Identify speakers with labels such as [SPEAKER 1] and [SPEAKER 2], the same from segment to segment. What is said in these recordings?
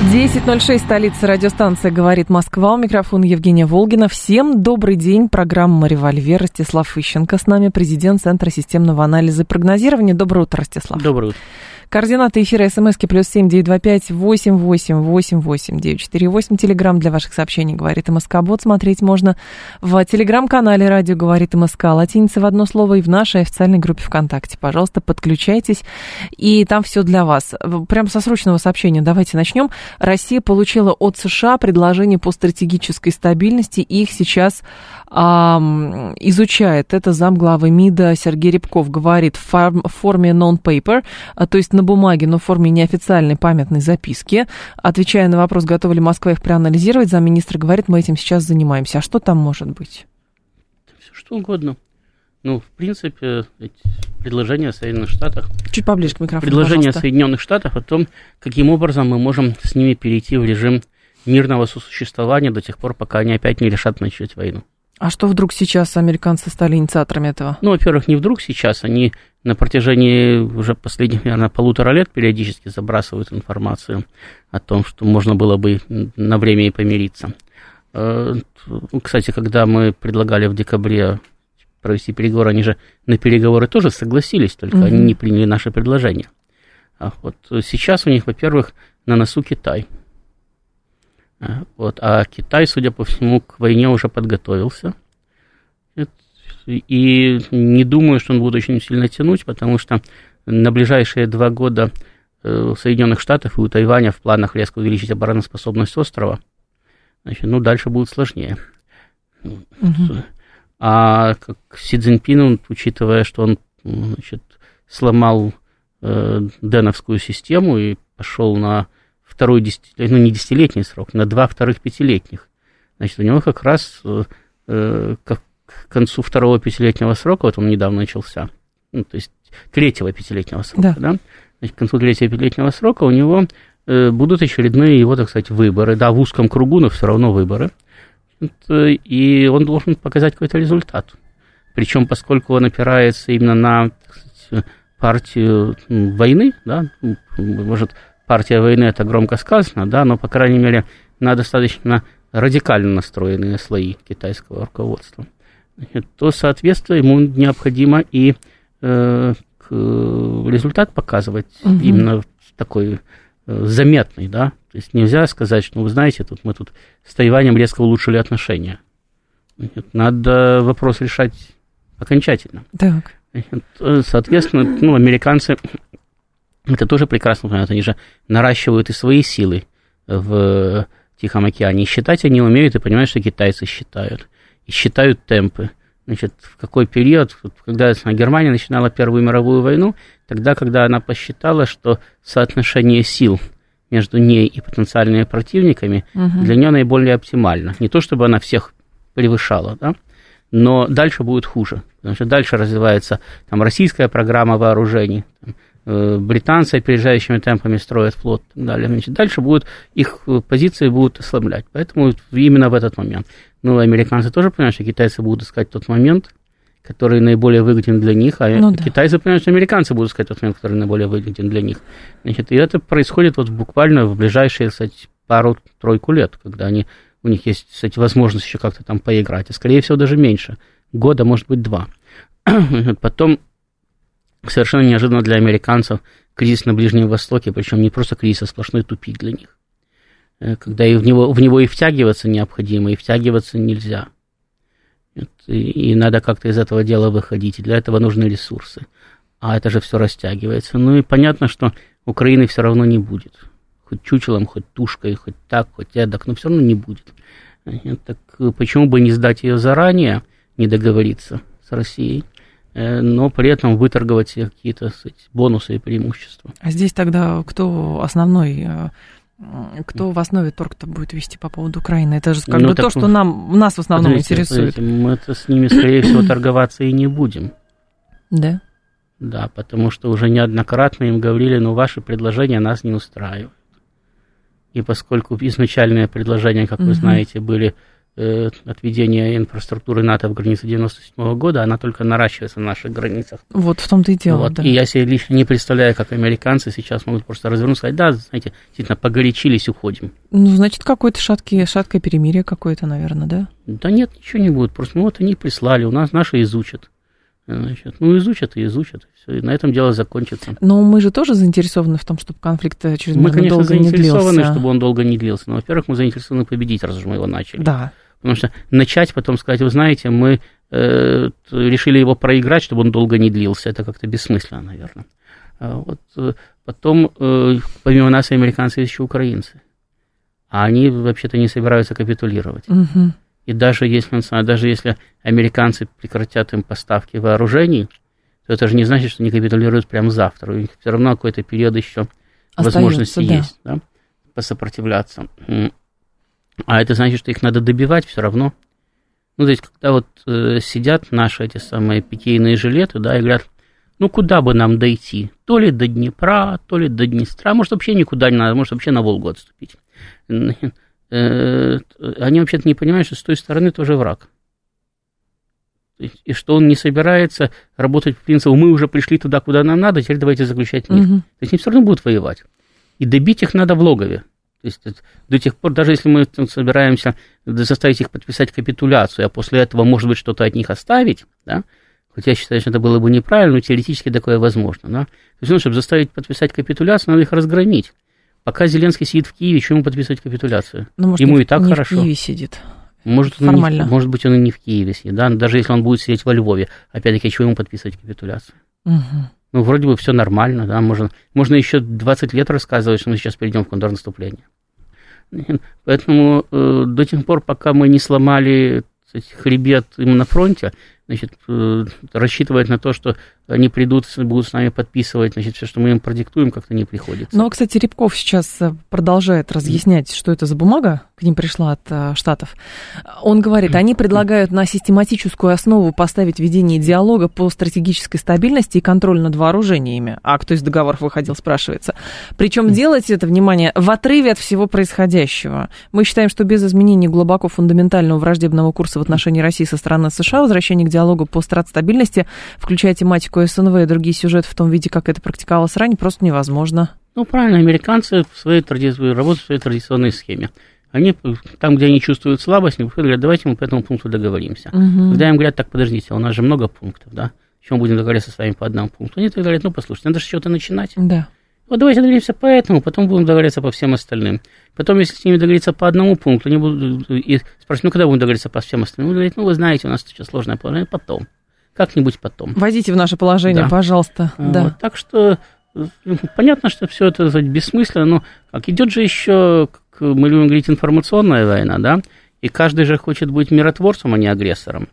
[SPEAKER 1] 10.06, столица радиостанция «Говорит Москва». У микрофона Евгения Волгина. Всем добрый день. Программа «Револьвер». Ростислав Ищенко с нами, президент Центра системного анализа и прогнозирования. Доброе утро, Ростислав.
[SPEAKER 2] Доброе утро.
[SPEAKER 1] Координаты эфира смски плюс семь девять два пять восемь восемь восемь восемь девять четыре восемь. Телеграмм для ваших сообщений говорит МСК. Бот смотреть можно в телеграм-канале «Радио говорит МСК». Латиница в одно слово и в нашей официальной группе ВКонтакте. Пожалуйста, подключайтесь. И там все для вас. Прямо со срочного сообщения давайте начнем. Россия получила от США предложение по стратегической стабильности. И их сейчас а, изучает. Это замглавы МИДа Сергей Рябков говорит в форме non-paper, то есть на бумаге, но в форме неофициальной памятной записки. Отвечая на вопрос, готова ли Москва их проанализировать, замминистра говорит, мы этим сейчас занимаемся. А что там может быть?
[SPEAKER 2] Все что угодно. Ну, в принципе, предложение Соединенных Штатов...
[SPEAKER 1] Чуть поближе к микрофону,
[SPEAKER 2] Предложение
[SPEAKER 1] пожалуйста.
[SPEAKER 2] Соединенных Штатов о том, каким образом мы можем с ними перейти в режим мирного сосуществования до тех пор, пока они опять не решат начать войну.
[SPEAKER 1] А что вдруг сейчас американцы стали инициаторами этого?
[SPEAKER 2] Ну, во-первых, не вдруг сейчас, они на протяжении уже последних, наверное, полутора лет периодически забрасывают информацию о том, что можно было бы на время и помириться. Кстати, когда мы предлагали в декабре провести переговоры, они же на переговоры тоже согласились, только mm-hmm. они не приняли наше предложение. А вот сейчас у них, во-первых, на носу Китай. Вот, а Китай, судя по всему, к войне уже подготовился. И не думаю, что он будет очень сильно тянуть, потому что на ближайшие два года у Соединенных Штатов и у Тайваня в планах резко увеличить обороноспособность острова. Значит, ну, дальше будет сложнее. Угу. А как Си Цзиньпин, учитывая, что он значит, сломал э, Деновскую систему и пошел на второй ну не десятилетний срок, на два вторых пятилетних. Значит, у него как раз э, как к концу второго пятилетнего срока, вот он недавно начался, ну, то есть третьего пятилетнего срока, да, да? Значит, к концу третьего пятилетнего срока у него э, будут очередные его, так сказать, выборы, да, в узком кругу, но все равно выборы, и он должен показать какой-то результат. Причем, поскольку он опирается именно на сказать, партию войны, да, может, партия войны это громко сказано, да, но, по крайней мере, на достаточно радикально настроенные слои китайского руководства, то, соответственно, ему необходимо и э, результат показывать угу. именно такой э, заметный, да, то есть нельзя сказать, что, ну, вы знаете, тут мы тут с Тайванем резко улучшили отношения. Надо вопрос решать окончательно.
[SPEAKER 1] Так.
[SPEAKER 2] Соответственно, ну, американцы это тоже прекрасно понимают, они же наращивают и свои силы в Тихом океане. И считать они умеют и понимают, что китайцы считают. И считают темпы. Значит, в какой период, когда Германия начинала Первую мировую войну, тогда, когда она посчитала, что соотношение сил между ней и потенциальными противниками угу. для нее наиболее оптимально. Не то, чтобы она всех превышала, да, но дальше будет хуже. Потому что дальше развивается там, российская программа вооружений, там, британцы опережающими темпами строят флот и так далее. Значит, дальше будут, их позиции будут ослаблять. Поэтому именно в этот момент. Ну, американцы тоже понимают, что китайцы будут искать тот момент, который наиболее выгоден для них, а ну, китайцы да. понимают, что американцы будут искать тот момент, который наиболее выгоден для них. Значит, и это происходит вот буквально в ближайшие, кстати, пару-тройку лет, когда они, у них есть, кстати, возможность еще как-то там поиграть, а скорее всего даже меньше, года, может быть, два. Потом совершенно неожиданно для американцев кризис на Ближнем Востоке, причем не просто кризис, а сплошной тупик для них. Когда и в него, в него и втягиваться необходимо, и втягиваться нельзя. И, и надо как-то из этого дела выходить, и для этого нужны ресурсы. А это же все растягивается. Ну и понятно, что Украины все равно не будет. Хоть чучелом, хоть тушкой, хоть так, хоть эдак, но все равно не будет. Так почему бы не сдать ее заранее, не договориться с Россией? Э, но при этом выторговать какие-то сказать, бонусы и преимущества.
[SPEAKER 1] А здесь тогда кто основной э, Кто в основе торг-то будет вести по поводу Украины? Это же как ну, бы то, что нам, нас в основном смотрите, интересует.
[SPEAKER 2] Смотрите, мы-то с ними, скорее всего, торговаться и не будем.
[SPEAKER 1] Да?
[SPEAKER 2] Да, потому что уже неоднократно им говорили, ну, ваши предложения нас не устраивают. И поскольку изначальные предложения, как угу. вы знаете, были э, отведение инфраструктуры НАТО в границе 97 года, она только наращивается на наших границах.
[SPEAKER 1] Вот в том-то и дело, вот. да.
[SPEAKER 2] И я себе лично не представляю, как американцы сейчас могут просто развернуться и сказать, да, знаете, действительно, погорячились, уходим.
[SPEAKER 1] Ну, значит, какое-то шаткое, шаткое перемирие какое-то, наверное, да?
[SPEAKER 2] Да нет, ничего не будет, просто ну вот они прислали, у нас наши изучат. Значит, ну, изучат и изучат, все, и на этом дело закончится.
[SPEAKER 1] Но мы же тоже заинтересованы в том, чтобы конфликт чрезмерно долго не длился. Мы, конечно,
[SPEAKER 2] заинтересованы, чтобы он долго не длился. Но, во-первых, мы заинтересованы победить, раз уж мы его начали.
[SPEAKER 1] Да.
[SPEAKER 2] Потому что начать потом сказать, вы знаете, мы э, решили его проиграть, чтобы он долго не длился, это как-то бессмысленно, наверное. А вот э, потом, э, помимо нас, американцы есть еще украинцы. А они вообще-то не собираются капитулировать.
[SPEAKER 1] Угу.
[SPEAKER 2] И даже если, даже если американцы прекратят им поставки вооружений, то это же не значит, что они капитулируют прямо завтра. У них все равно какой-то период еще Остается, возможности да. есть да, посопротивляться. А это значит, что их надо добивать все равно. Ну, то есть, когда вот э, сидят наши эти самые питейные жилеты, да, и говорят, ну, куда бы нам дойти? То ли до Днепра, то ли до Днестра, может, вообще никуда не надо, может, вообще на Волгу отступить. Э, они вообще-то не понимают, что с той стороны тоже враг. И что он не собирается работать по принципу, мы уже пришли туда, куда нам надо, теперь давайте заключать мир. Угу. То есть они все равно будут воевать. И добить их надо в логове. То есть до тех пор, даже если мы собираемся заставить их подписать капитуляцию, а после этого, может быть, что-то от них оставить, да, хотя я считаю, что это было бы неправильно, но теоретически такое возможно, да, то есть, ну, чтобы заставить подписать капитуляцию, надо их разгромить. Пока Зеленский сидит в Киеве, чему подписывать капитуляцию? Ну, может, Ему не, и так
[SPEAKER 1] не
[SPEAKER 2] хорошо.
[SPEAKER 1] в Киеве сидит.
[SPEAKER 2] Может, Формально. не, может быть, он и не в Киеве сидит, да, даже если он будет сидеть во Львове. Опять-таки, чего ему подписывать капитуляцию?
[SPEAKER 1] Угу.
[SPEAKER 2] Ну, вроде бы все нормально, да, можно, можно еще 20 лет рассказывать, что мы сейчас перейдем в контрнаступление. Поэтому э, до тех пор, пока мы не сломали хребет им на фронте, значит, э, рассчитывать на то, что они придут, будут с нами подписывать, значит, все, что мы им продиктуем, как-то не приходится.
[SPEAKER 1] Но, кстати, Рябков сейчас э, продолжает разъяснять, что это за бумага к ним пришла от э, Штатов. Он говорит, они предлагают на систематическую основу поставить ведение диалога по стратегической стабильности и контроль над вооружениями. А кто из договоров выходил, спрашивается. Причем делать это, внимание, в отрыве от всего происходящего. Мы считаем, что без изменения глубоко фундаментального враждебного курса в отношении России со стороны США, возвращение к диалогу по стратстабильности, включая тематику СНВ и другие сюжеты в том виде, как это практиковалось ранее, просто невозможно.
[SPEAKER 2] Ну, правильно, американцы в своей традиции, работают в своей традиционной схеме. Они там, где они чувствуют слабость, они говорят, давайте мы по этому пункту договоримся.
[SPEAKER 1] Угу.
[SPEAKER 2] Когда им говорят, так, подождите, у нас же много пунктов, да? Чем будем договориться с вами по одному пункту? Они говорят, ну, послушайте, надо же что-то начинать.
[SPEAKER 1] Да.
[SPEAKER 2] Вот давайте договоримся по этому, потом будем договориться по всем остальным. Потом, если с ними договориться по одному пункту, они будут и спросят, ну, когда будем договориться по всем остальным? Вы говорите, ну, вы знаете, у нас сейчас сложное положение, потом. Как-нибудь потом.
[SPEAKER 1] Войдите в наше положение, да. пожалуйста.
[SPEAKER 2] Вот,
[SPEAKER 1] да.
[SPEAKER 2] Так что понятно, что все это сказать, бессмысленно, но как идет же еще, как мы любим говорить, информационная война, да, и каждый же хочет быть миротворцем, а не агрессором.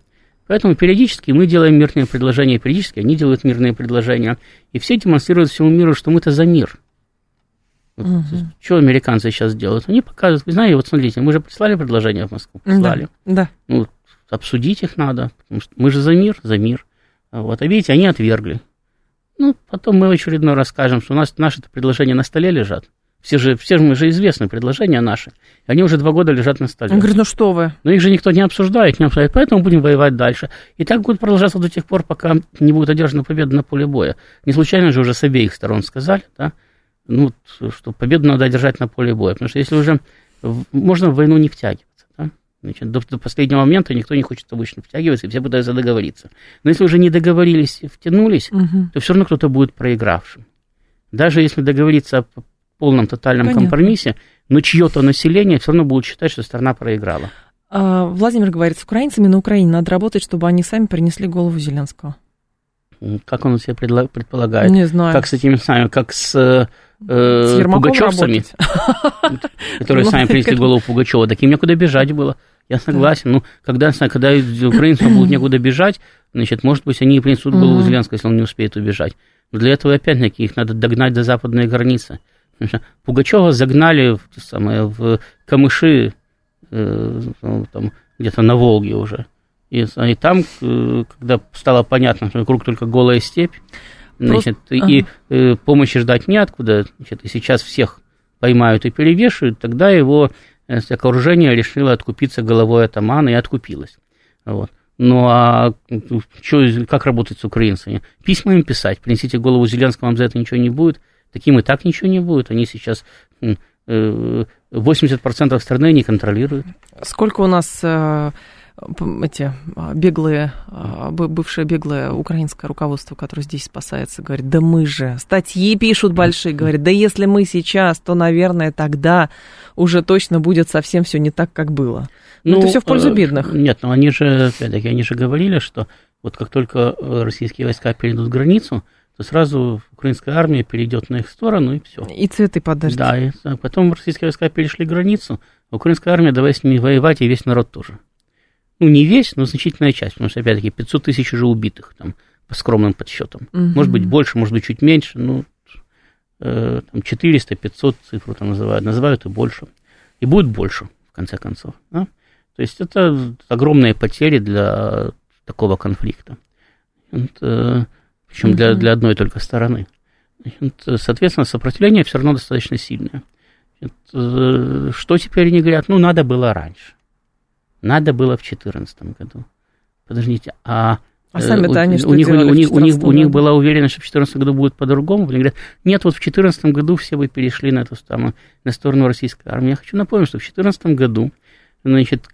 [SPEAKER 2] Поэтому периодически мы делаем мирные предложения, периодически они делают мирные предложения, и все демонстрируют всему миру, что мы-то за мир. Вот, угу. Что американцы сейчас делают? Они показывают, вы знаете, вот смотрите, мы же прислали предложение в Москву, прислали.
[SPEAKER 1] Да, да.
[SPEAKER 2] Ну, обсудить их надо, потому что мы же за мир, за мир. Вот, а видите, они отвергли. Ну, потом мы в очередной раз скажем, что у нас наши предложения на столе лежат. Все же, все же мы же известны, предложения наши. Они уже два года лежат на столе.
[SPEAKER 1] Он говорит, ну что вы?
[SPEAKER 2] Но их же никто не обсуждает, не обсуждает, поэтому будем воевать дальше. И так будет продолжаться до тех пор, пока не будет одержана победа на поле боя. Не случайно же уже с обеих сторон сказали, да, ну, что победу надо одержать на поле боя. Потому что если уже можно в войну не втягивать. Значит, до, до последнего момента никто не хочет обычно втягиваться, и все пытаются договориться. Но если уже не договорились, втянулись, угу. то все равно кто-то будет проигравшим. Даже если договориться о полном тотальном Понятно. компромиссе, но чье-то население все равно будет считать, что страна проиграла.
[SPEAKER 1] А, Владимир говорит, с украинцами на Украине надо работать, чтобы они сами принесли голову Зеленского.
[SPEAKER 2] Как он себе предполагает?
[SPEAKER 1] Не знаю.
[SPEAKER 2] Как с этими самыми, как с э, пугачевцами, которые сами принесли голову Пугачева. Таким некуда бежать было. Я согласен. Ну, когда, когда украинцам будут некуда бежать, значит, может быть, они и принесут голову Зеленского, если он не успеет убежать. Но для этого, опять-таки, их надо догнать до западной границы. Пугачева загнали в, самое, в камыши э, ну, там, где-то на Волге уже. И, и там, э, когда стало понятно, что вокруг только голая степь, значит, Просто... и ага. э, помощи ждать неоткуда, значит, и сейчас всех поймают и перевешивают, тогда его э, окружение решило откупиться головой атамана и откупилось. Вот. Ну а что, как работать с украинцами? Письма им писать, принесите голову Зеленского, вам за это ничего не будет. Таким и так ничего не будет. Они сейчас 80% э, страны не контролируют.
[SPEAKER 1] Сколько у нас эти а, беглые, а, бывшее беглое украинское руководство, которое здесь спасается, говорит, да мы же, статьи пишут большие, говорит, да если мы сейчас, то, наверное, тогда уже точно будет совсем все не так, как было. Но ну, это все в пользу э, бедных.
[SPEAKER 2] Нет, но они же, опять-таки, они же говорили, что вот как только российские войска перейдут границу, то сразу украинская армия перейдет на их сторону, и все.
[SPEAKER 1] И цветы подождите.
[SPEAKER 2] Да, и потом российские войска перешли границу, украинская армия давай с ними воевать, и весь народ тоже. Ну, не весь, но значительная часть, потому что, опять-таки, 500 тысяч уже убитых, там, по скромным подсчетам. Угу. Может быть, больше, может быть, чуть меньше, ну, э, там 400, 500 цифру там называют, называют и больше. И будет больше, в конце концов. Да? То есть это огромные потери для такого конфликта. Это, причем угу. для, для одной только стороны. Соответственно, сопротивление все равно достаточно сильное. Это, что теперь они говорят? Ну, надо было раньше. Надо было в 2014 году. Подождите, а...
[SPEAKER 1] А сами-то они
[SPEAKER 2] что у них, у, них, у, них, у них была уверенность, что в 2014 году будет по-другому. Они говорят, нет, вот в 2014 году все бы перешли на эту самую, на сторону российской армии. Я хочу напомнить, что в 2014 году, значит,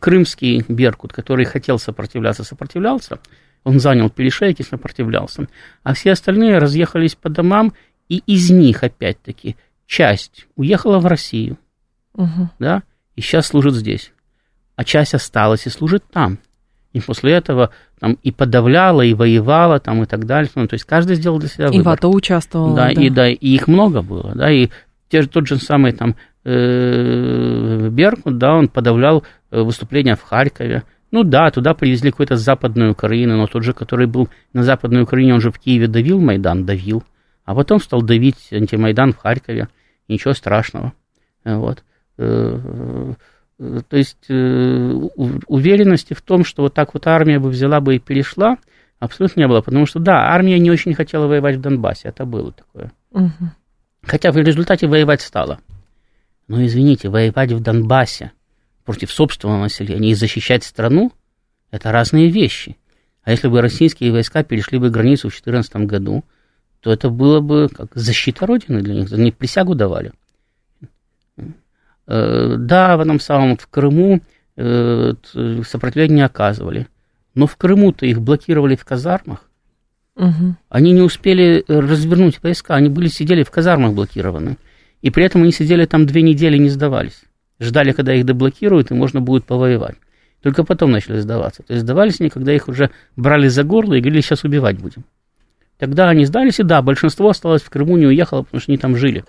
[SPEAKER 2] крымский Беркут, который хотел сопротивляться, сопротивлялся, он занял перешейки, сопротивлялся, а все остальные разъехались по домам, и из них, опять-таки, часть уехала в Россию, угу. да, и сейчас служит здесь а часть осталась и служит там. И после этого там и подавляла, и воевала, там, и так далее. Ну, то есть каждый сделал для себя выбор.
[SPEAKER 1] И в АТО участвовал.
[SPEAKER 2] Да, да. И, да, и их много было, да, и те же, тот же самый там э, Беркут, да, он подавлял э, выступления в Харькове. Ну да, туда привезли какую-то западную Украину, но тот же, который был на западной Украине, он же в Киеве давил Майдан, давил, а потом стал давить антимайдан в Харькове. Ничего страшного. Вот. Э, то есть э, уверенности в том, что вот так вот армия бы взяла бы и перешла, абсолютно не было. Потому что, да, армия не очень хотела воевать в Донбассе, это было такое. Угу. Хотя в результате воевать стало. Но, извините, воевать в Донбассе против собственного населения и защищать страну – это разные вещи. А если бы российские войска перешли бы границу в 2014 году, то это было бы как защита Родины для них, они присягу давали. Э, да, в этом самом в Крыму э, сопротивление оказывали, но в Крыму-то их блокировали в казармах. Угу. Они не успели развернуть войска, они были сидели в казармах блокированы. И при этом они сидели там две недели и не сдавались. Ждали, когда их деблокируют, и можно будет повоевать. Только потом начали сдаваться. То есть сдавались они, когда их уже брали за горло и говорили, сейчас убивать будем. Тогда они сдались, и да, большинство осталось в Крыму, не уехало, потому что они там жили.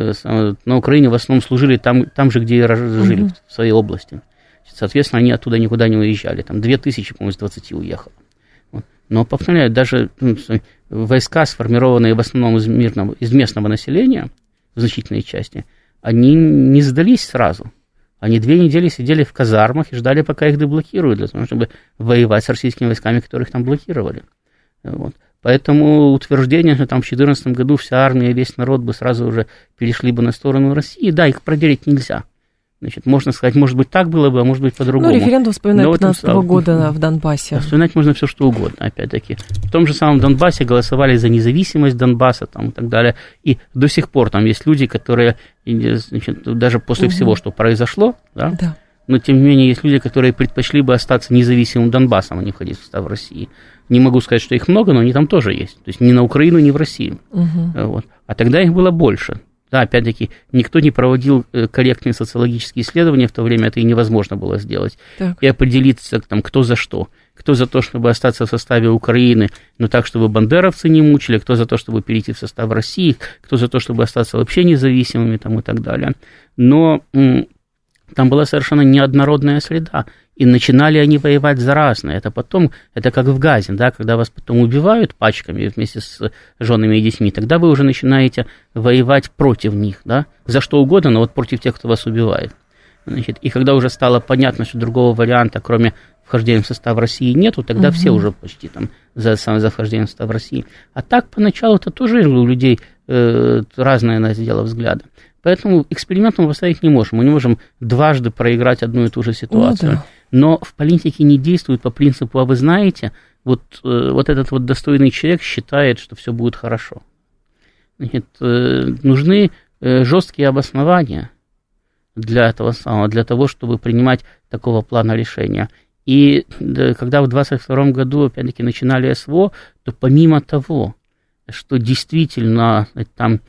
[SPEAKER 2] Э, на Украине в основном служили там, там же, где и жили, угу. в своей области. Соответственно, они оттуда никуда не уезжали. Там 2000, по-моему, из 20 уехало. Вот. Но, повторяю, даже ну, войска, сформированные в основном из, мирного, из местного населения, в значительной части, они не сдались сразу. Они две недели сидели в казармах и ждали, пока их деблокируют, для того, чтобы воевать с российскими войсками, которых там блокировали. Вот. Поэтому утверждение, что там в 2014 году вся армия, весь народ бы сразу уже перешли бы на сторону России, да, их проверить нельзя. Значит, можно сказать, может быть, так было бы, а может быть, по-другому.
[SPEAKER 1] Ну, референдум вспоминать 15 -го года в Донбассе.
[SPEAKER 2] Вспоминать можно все что угодно, опять-таки. В том же самом Донбассе голосовали за независимость Донбасса там, и так далее. И до сих пор там есть люди, которые, значит, даже после угу. всего, что произошло, да, да, но тем не менее есть люди, которые предпочли бы остаться независимым Донбассом, а не входить в состав России. Не могу сказать, что их много, но они там тоже есть. То есть ни на Украину, ни в Россию. Угу. Вот. А тогда их было больше. Да, опять-таки, никто не проводил э, корректные социологические исследования в то время, это и невозможно было сделать. Так. И определиться, там, кто за что. Кто за то, чтобы остаться в составе Украины, но так, чтобы бандеровцы не мучили, кто за то, чтобы перейти в состав России, кто за то, чтобы остаться вообще независимыми там, и так далее. Но там была совершенно неоднородная среда. И начинали они воевать за разное. Это потом, это как в Газе, да, когда вас потом убивают пачками вместе с женами и детьми, тогда вы уже начинаете воевать против них, да, за что угодно, но вот против тех, кто вас убивает. Значит, и когда уже стало понятно, что другого варианта, кроме вхождения в состав России, нету, тогда угу. все уже почти там за, за вхождение в состав России. А так поначалу это тоже у людей э, разное на дело взгляда. Поэтому эксперимент мы поставить не можем. Мы не можем дважды проиграть одну и ту же ситуацию. Ну, да. Но в политике не действует по принципу, а вы знаете, вот, э, вот этот вот достойный человек считает, что все будет хорошо. Значит, э, нужны э, жесткие обоснования для этого самого, для того, чтобы принимать такого плана решения. И когда в 22 году, опять-таки, начинали СВО, то помимо того, что действительно там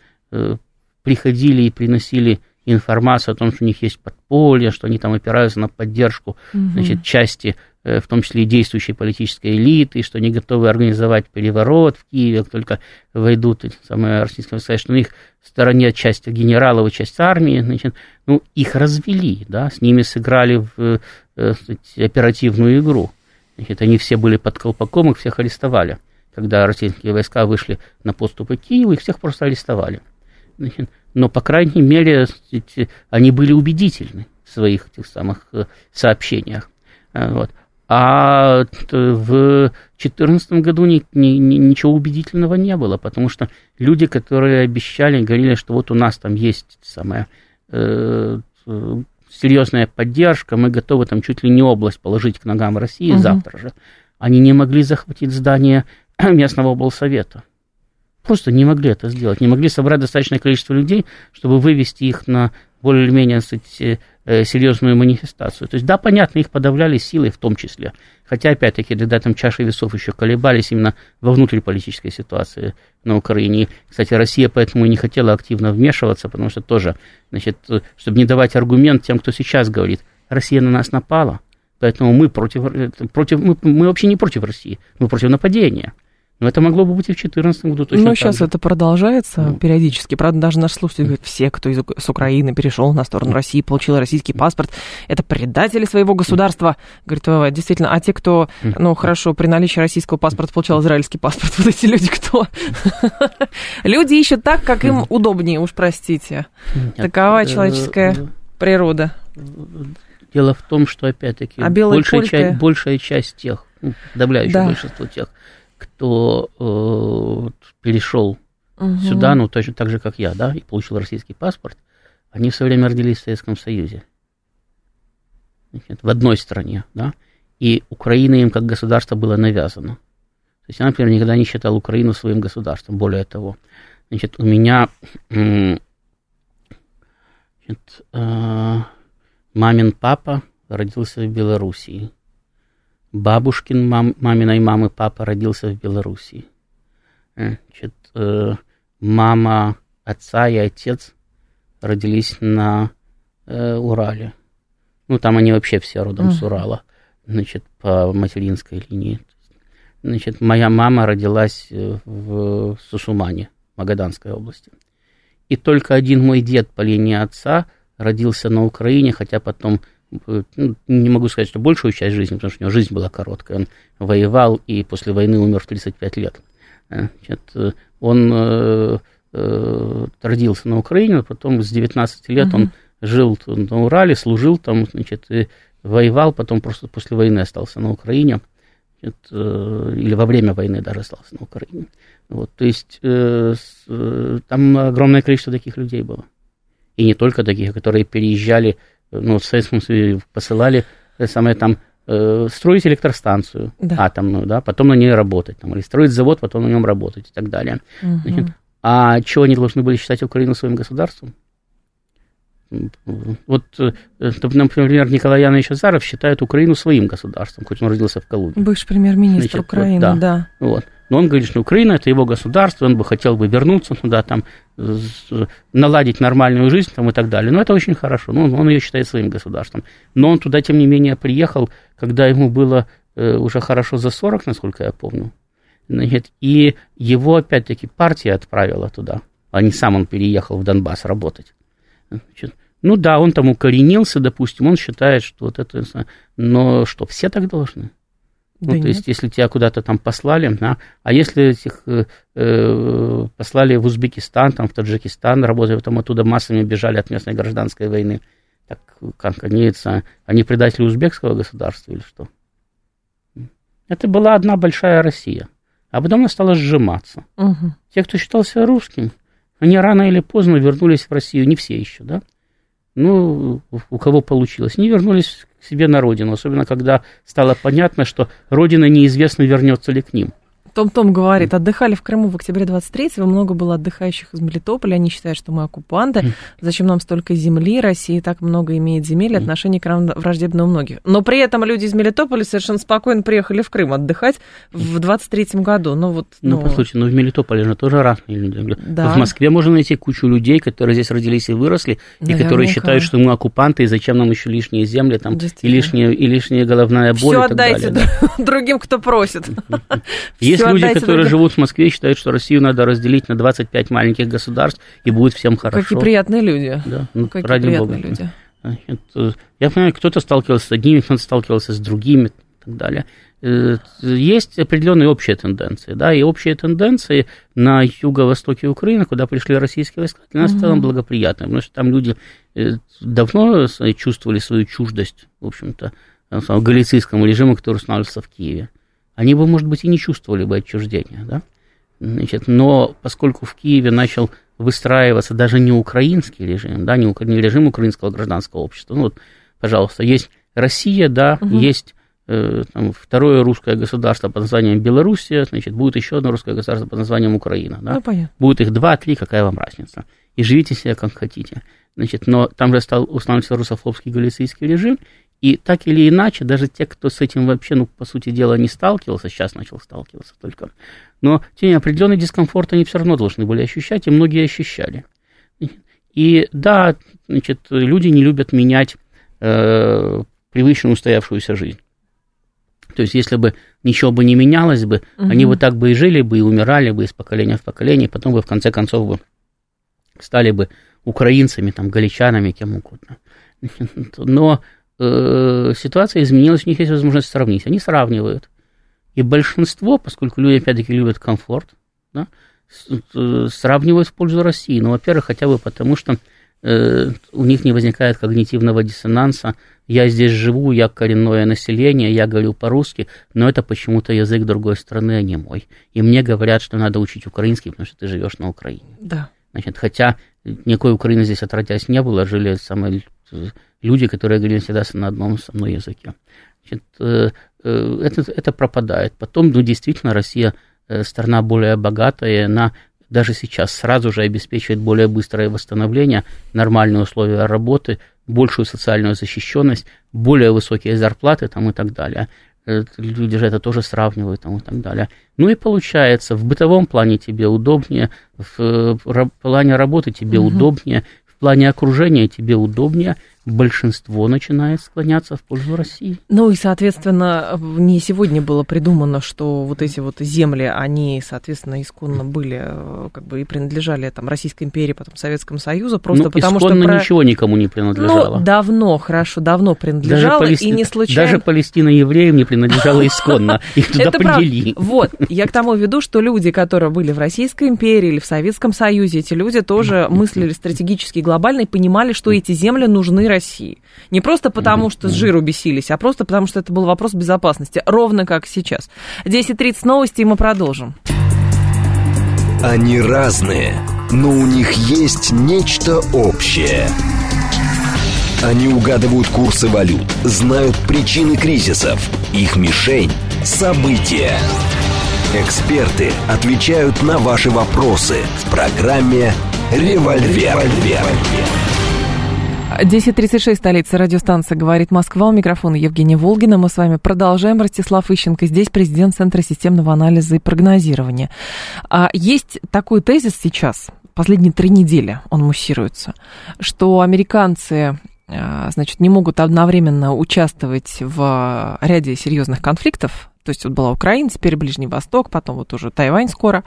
[SPEAKER 2] приходили и приносили информацию о том, что у них есть подполье, что они там опираются на поддержку угу. значит, части, э, в том числе и действующей политической элиты, что они готовы организовать переворот в Киеве, как только войдут самые российские войска, что у них в стороне часть генералов и часть армии, значит, ну, их развели, да, с ними сыграли в э, сказать, оперативную игру. Значит, они все были под колпаком, их всех арестовали. Когда российские войска вышли на подступы к Киеву, их всех просто арестовали но, по крайней мере, они были убедительны в своих тех самых э, сообщениях. Э, вот. А в 2014 году ни, ни, ничего убедительного не было, потому что люди, которые обещали, говорили, что вот у нас там есть самая э, серьезная поддержка, мы готовы там чуть ли не область положить к ногам России угу. завтра же, они не могли захватить здание местного облсовета. Просто не могли это сделать, не могли собрать достаточное количество людей, чтобы вывести их на более-менее сказать, э, серьезную манифестацию. То есть, да, понятно, их подавляли силой в том числе. Хотя, опять-таки, когда там чаши весов еще колебались именно во внутриполитической ситуации на Украине. кстати, Россия поэтому и не хотела активно вмешиваться, потому что тоже, значит, чтобы не давать аргумент тем, кто сейчас говорит, Россия на нас напала, поэтому мы против, э, против мы, мы вообще не против России, мы против нападения. Но это могло бы быть и в 2014 году точно
[SPEAKER 1] Но сейчас же. это продолжается ну. периодически. Правда, даже наши слушатели говорят, все, кто из, с Украины перешел на сторону России, получил российский паспорт, это предатели своего государства. Говорит, действительно, а те, кто, ну, хорошо, при наличии российского паспорта получал израильский паспорт, вот эти люди кто? Люди ищут так, как им удобнее, уж простите. Такова э, человеческая э, природа.
[SPEAKER 2] Дело в том, что, опять-таки, а большая, часть, тех, ну, подавляющее да. большинство тех, кто э, перешел угу. сюда, ну, точно так же, как я, да, и получил российский паспорт, они все время родились в Советском Союзе. Значит, в одной стране, да, и Украина им как государство было навязано. То есть я, например, никогда не считал Украину своим государством, более того. Значит, у меня значит, э, мамин папа родился в Белоруссии. Бабушкин, мам, маминой мамы папа родился в Белоруссии. Э, значит, э, мама отца и отец родились на э, Урале. Ну, там они вообще все родом uh-huh. с Урала, значит, по материнской линии. Значит, моя мама родилась э, в Сусумане, Магаданской области. И только один мой дед по линии отца родился на Украине, хотя потом не могу сказать, что большую часть жизни, потому что у него жизнь была короткая. Он воевал и после войны умер в 35 лет. Э, значит, э, он э, э, родился на Украине, а потом с 19 лет uh-huh. он жил на Урале, служил там, значит, и воевал, потом просто после войны остался на Украине. Значит, э, или во время войны даже остался на Украине. Вот, то есть э, э, там огромное количество таких людей было. И не только таких, которые переезжали ну, в Советском Союзе посылали э, самое там э, строить электростанцию да. атомную, да, потом на ней работать, там, или строить завод, потом на нем работать и так далее. Угу. Значит, а чего они должны были считать Украину своим государством? Вот, э, например, Николай Янович Азаров считает Украину своим государством, хоть он родился в Калуге.
[SPEAKER 1] Бывший премьер-министр Украины,
[SPEAKER 2] вот, да. да. Вот. Но он говорит, что Украина это его государство, он бы хотел бы вернуться туда, там, наладить нормальную жизнь там, и так далее. Но это очень хорошо, ну, он ее считает своим государством. Но он туда, тем не менее, приехал, когда ему было э, уже хорошо за 40, насколько я помню. Значит, и его, опять-таки, партия отправила туда, а не сам он переехал в Донбасс работать. Значит, Ну да, он там укоренился, допустим, он считает, что вот это... Но что, все так должны? Да ну, нет. то есть, если тебя куда-то там послали, да, а если этих э, э, послали в Узбекистан, там, в Таджикистан, работали, потом оттуда массами бежали от местной гражданской войны, так как они, они предатели узбекского государства или что? Это была одна большая Россия. А потом она стала сжиматься. Угу. Те, кто считался русским, они рано или поздно вернулись в Россию, не все еще, да? Ну, у кого получилось. Не вернулись к себе на родину, особенно когда стало понятно, что родина неизвестно, вернется ли к ним.
[SPEAKER 1] Том-Том говорит, отдыхали в Крыму в октябре 23-го, много было отдыхающих из Мелитополя, они считают, что мы оккупанты, зачем нам столько земли, Россия так много имеет земель, отношение к нам враждебно у многих. Но при этом люди из Мелитополя совершенно спокойно приехали в Крым отдыхать в 23-м году. Ну, вот,
[SPEAKER 2] ну, ну, послушайте, ну в Мелитополе же тоже разные люди. Да. В Москве можно найти кучу людей, которые здесь родились и выросли, Наверняка. и которые считают, что мы оккупанты, и зачем нам еще лишние земли, там, и, лишняя, и лишняя головная боль.
[SPEAKER 1] Все отдайте далее, да. другим, кто просит.
[SPEAKER 2] Есть люди, которые живут в Москве, считают, что Россию надо разделить на 25 маленьких государств, и будет всем хорошо.
[SPEAKER 1] Какие приятные люди.
[SPEAKER 2] Да, ну, Какие ради приятные Бога. люди. Это, я понимаю, кто-то сталкивался с одними, кто-то сталкивался с другими и так далее. Э, есть определенные общие тенденции, да, и общие тенденции на юго-востоке Украины, куда пришли российские войска, для нас угу. в целом благоприятны, потому что там люди э, давно чувствовали свою чуждость, в общем-то, галицийскому режиму, который устанавливался в Киеве они бы, может быть, и не чувствовали бы отчуждения, да? Значит, но поскольку в Киеве начал выстраиваться даже не украинский режим, да, не, не режим украинского гражданского общества, ну вот, пожалуйста, есть Россия, да, угу. есть э, там, второе русское государство под названием Белоруссия, значит, будет еще одно русское государство под названием Украина, да? Ну, понятно. Будет их два, три, какая вам разница? И живите себе как хотите. Значит, но там же стал устанавливаться русофобский галицийский режим, и так или иначе, даже те, кто с этим вообще, ну, по сути дела, не сталкивался, сейчас начал сталкиваться только, но тем определенный дискомфорт они все равно должны были ощущать, и многие ощущали. И да, значит, люди не любят менять э, привычную устоявшуюся жизнь. То есть, если бы ничего бы не менялось бы, угу. они бы так бы и жили бы, и умирали бы из поколения в поколение, потом бы в конце концов бы стали бы украинцами, там, галичанами, кем угодно. Но э, ситуация изменилась, у них есть возможность сравнить. Они сравнивают. И большинство, поскольку люди, опять-таки, любят комфорт, да, э, сравнивают в пользу России. Ну, во-первых, хотя бы потому, что э, у них не возникает когнитивного диссонанса. Я здесь живу, я коренное население, я говорю по-русски, но это почему-то язык другой страны, а не мой. И мне говорят, что надо учить украинский, потому что ты живешь на Украине.
[SPEAKER 1] Да.
[SPEAKER 2] Значит, хотя никакой Украины здесь отродясь не было, жили самые люди, которые говорили всегда на одном со мной языке. Значит, э, э, это, это пропадает. Потом, ну, действительно, Россия э, страна более богатая, она даже сейчас сразу же обеспечивает более быстрое восстановление, нормальные условия работы, большую социальную защищенность, более высокие зарплаты там, и так далее. Люди же это тоже сравнивают там, и так далее. Ну и получается, в бытовом плане тебе удобнее, в плане работы тебе угу. удобнее, в плане окружения тебе удобнее – большинство начинает склоняться в пользу России.
[SPEAKER 1] Ну и, соответственно, не сегодня было придумано, что вот эти вот земли, они, соответственно, исконно были, э, как бы и принадлежали там Российской империи, потом Советскому Союзу, просто ну, потому
[SPEAKER 2] исконно
[SPEAKER 1] что...
[SPEAKER 2] Про... ничего никому не принадлежало.
[SPEAKER 1] Ну, давно, хорошо, давно принадлежало, даже Палести... и не случайно...
[SPEAKER 2] Даже Палестина евреям не принадлежала исконно, их туда привели.
[SPEAKER 1] Вот, я к тому веду, что люди, которые были в Российской империи или в Советском Союзе, эти люди тоже мыслили стратегически глобально и понимали, что эти земли нужны России. Не просто потому, что с жиру бесились, а просто потому, что это был вопрос безопасности, ровно как сейчас. 10.30 новости, и мы продолжим.
[SPEAKER 3] Они разные, но у них есть нечто общее. Они угадывают курсы валют, знают причины кризисов. Их мишень – события. Эксперты отвечают на ваши вопросы в программе «Револьвер». «Револьвер».
[SPEAKER 1] 10.36, столица радиостанция «Говорит Москва». У микрофона Евгения Волгина. Мы с вами продолжаем. Ростислав Ищенко здесь, президент Центра системного анализа и прогнозирования. А есть такой тезис сейчас, последние три недели он муссируется, что американцы а, значит, не могут одновременно участвовать в ряде серьезных конфликтов, то есть вот была Украина, теперь Ближний Восток, потом вот уже Тайвань скоро.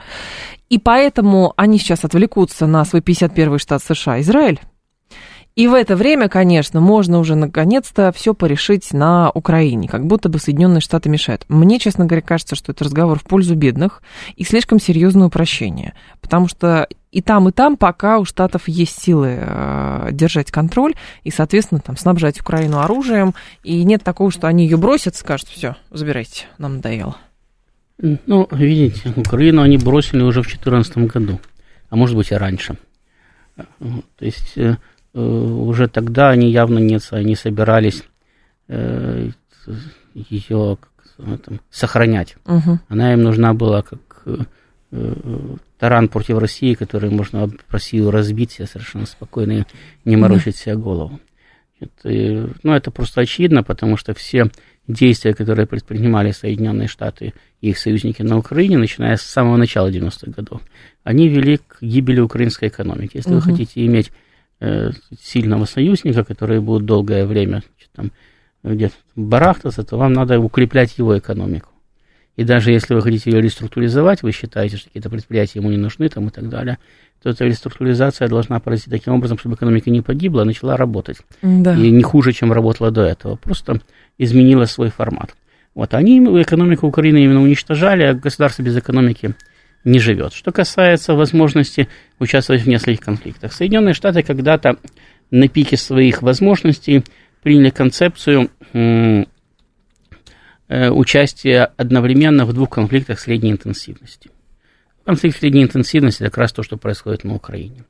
[SPEAKER 1] И поэтому они сейчас отвлекутся на свой 51-й штат США, Израиль, И в это время, конечно, можно уже наконец-то все порешить на Украине, как будто бы Соединенные Штаты мешают. Мне, честно говоря, кажется, что это разговор в пользу бедных и слишком серьезное упрощение, потому что и там, и там пока у Штатов есть силы э, держать контроль и, соответственно, там снабжать Украину оружием, и нет такого, что они ее бросят, скажут, все, забирайте, нам надоело.
[SPEAKER 2] Ну, видите, Украину они бросили уже в 2014 году, а может быть и раньше. То есть э, э, уже тогда они явно не, не собирались э, ее там, сохранять. Угу. Она им нужна была как таран против России, который можно Россию разбить себе совершенно спокойно и не морочить себе голову. Это, ну, это просто очевидно, потому что все действия, которые предпринимали Соединенные Штаты и их союзники на Украине, начиная с самого начала 90-х годов, они вели к гибели украинской экономики. Если угу. вы хотите иметь э, сильного союзника, который будет долгое время там, где-то барахтаться, то вам надо укреплять его экономику. И даже если вы хотите ее реструктуризовать, вы считаете, что какие-то предприятия ему не нужны там, и так далее, то эта реструктуризация должна произойти таким образом, чтобы экономика не погибла, а начала работать. Да. И не хуже, чем работала до этого. Просто изменила свой формат. Вот они экономику Украины именно уничтожали, а государство без экономики не живет. Что касается возможности участвовать в нескольких конфликтах. Соединенные Штаты когда-то на пике своих возможностей приняли концепцию Э, участие одновременно в двух конфликтах средней интенсивности. Конфликт средней интенсивности – это как раз то, что происходит на Украине.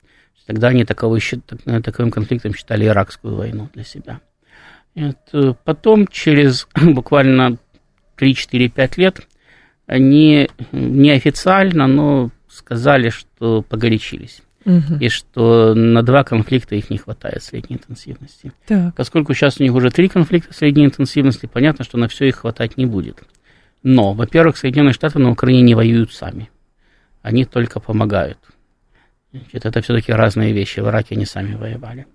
[SPEAKER 2] Тогда они таковой, э, таковым конфликтом считали иракскую войну для себя. Это потом, через буквально 3-4-5 лет, они неофициально, но сказали, что погорячились угу. и что на два конфликта их не хватает средней интенсивности. Так. Поскольку сейчас у них уже три конфликта средней интенсивности, понятно, что на все их хватать не будет. Но, во-первых, Соединенные Штаты на Украине не воюют сами. Они только помогают. Значит, это все-таки разные вещи. В Ираке они сами воевали.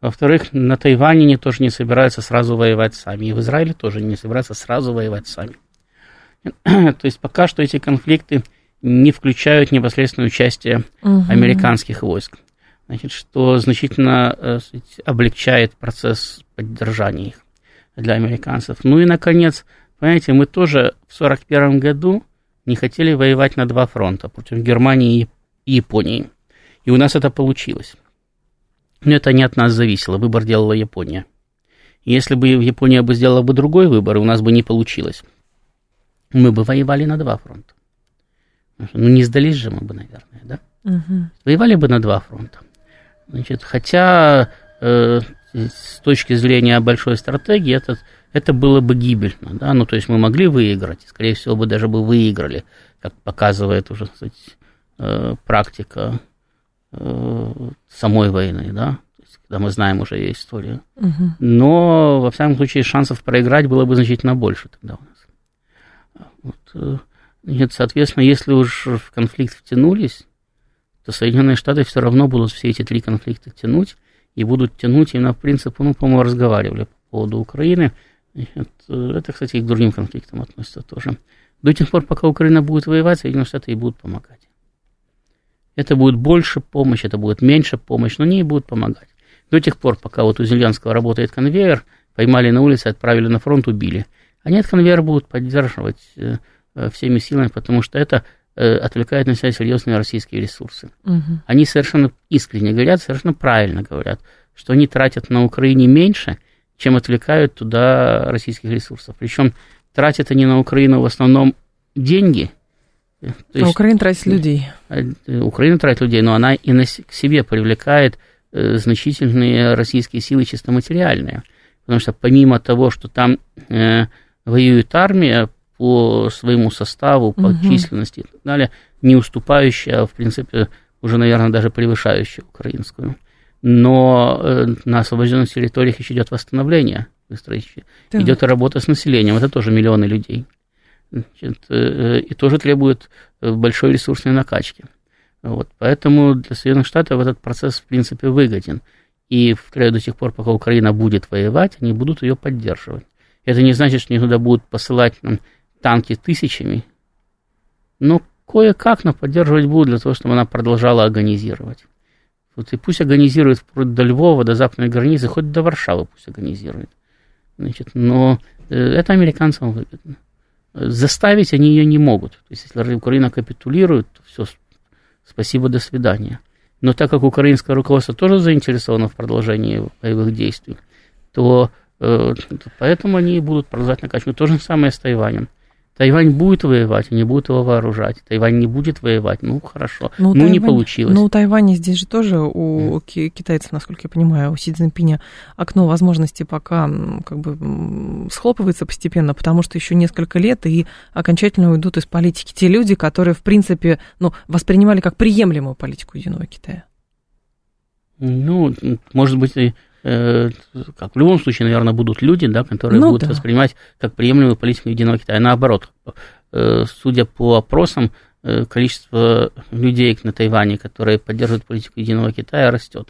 [SPEAKER 2] Во-вторых, на Тайване они тоже не собираются сразу воевать сами. И в Израиле тоже не собираются сразу воевать сами. То есть пока что эти конфликты не включают непосредственное участие угу. американских войск. Значит, что значительно э, сказать, облегчает процесс поддержания их для американцев. Ну и, наконец, понимаете, мы тоже в 1941 году не хотели воевать на два фронта против Германии и Японии. И у нас это получилось. Но это не от нас зависело, выбор делала Япония. Если бы Япония бы сделала бы другой выбор, у нас бы не получилось. Мы бы воевали на два фронта. Ну, не сдались же мы бы, наверное, да? Угу. Воевали бы на два фронта. Значит, хотя э, с точки зрения большой стратегии это, это было бы гибельно, да, ну, то есть мы могли выиграть, скорее всего, бы даже бы выиграли, как показывает уже, кстати, э, практика э, самой войны, да, когда мы знаем уже ее историю. Угу. Но, во всяком случае, шансов проиграть было бы значительно больше тогда у нас. Вот, э, нет, соответственно, если уж в конфликт втянулись, то Соединенные Штаты все равно будут все эти три конфликта тянуть, и будут тянуть именно в принципе, ну, по-моему, разговаривали по поводу Украины. Это, это, кстати, и к другим конфликтам относится тоже. До тех пор, пока Украина будет воевать, Соединенные Штаты ей будут помогать. Это будет больше помощь, это будет меньше помощь, но они ей будут помогать. До тех пор, пока вот у Зеленского работает конвейер, поймали на улице, отправили на фронт, убили. Они этот конвейер будут поддерживать э, Э, всеми силами, потому что это э, отвлекает на себя серьезные российские ресурсы. Угу. Они совершенно искренне говорят, совершенно правильно говорят, что они тратят на Украине меньше, чем отвлекают туда российских ресурсов. Причем тратят они на Украину в основном деньги.
[SPEAKER 1] То а есть, Украина тратит людей.
[SPEAKER 2] Украина тратит людей, но она и на, к себе привлекает э, значительные российские силы чисто материальные. Потому что помимо того, что там э, воюет армия, по своему составу, по угу. численности и так далее, не уступающая, а в принципе, уже, наверное, даже превышающая украинскую. Но э, на освобожденных территориях еще идет восстановление, да. идет работа с населением, это тоже миллионы людей. Значит, э, и тоже требует э, большой ресурсной накачки. Вот, поэтому для Соединенных Штатов этот процесс, в принципе, выгоден. И второе, до тех пор, пока Украина будет воевать, они будут ее поддерживать. Это не значит, что они туда будут посылать нам танки тысячами, но кое-как но поддерживать будут для того, чтобы она продолжала агонизировать. Вот и пусть организирует вплоть до Львова, до западной границы, хоть до Варшавы пусть организирует. Значит, но э, это американцам выгодно. Заставить они ее не могут. То есть, если Украина капитулирует, то все, спасибо, до свидания. Но так как украинское руководство тоже заинтересовано в продолжении боевых действий, то поэтому они будут продолжать накачивать. То же самое с Тайванем. Тайвань будет воевать, они будут его вооружать. Taiwan не будет воевать, ну хорошо. Ну, ну Тайвань, не получилось.
[SPEAKER 1] Ну, у Тайваня здесь же тоже у mm. китайцев, насколько я понимаю, у Си Цзиньпиня окно возможностей пока как бы схлопывается постепенно, потому что еще несколько лет и окончательно уйдут из политики те люди, которые, в принципе, ну, воспринимали как приемлемую политику единого Китая.
[SPEAKER 2] Ну, может быть, Э, как в любом случае, наверное, будут люди, да, которые ну, будут да. воспринимать как приемлемую политику единого Китая. Наоборот, э, судя по опросам, э, количество людей на Тайване, которые поддерживают политику единого Китая, растет.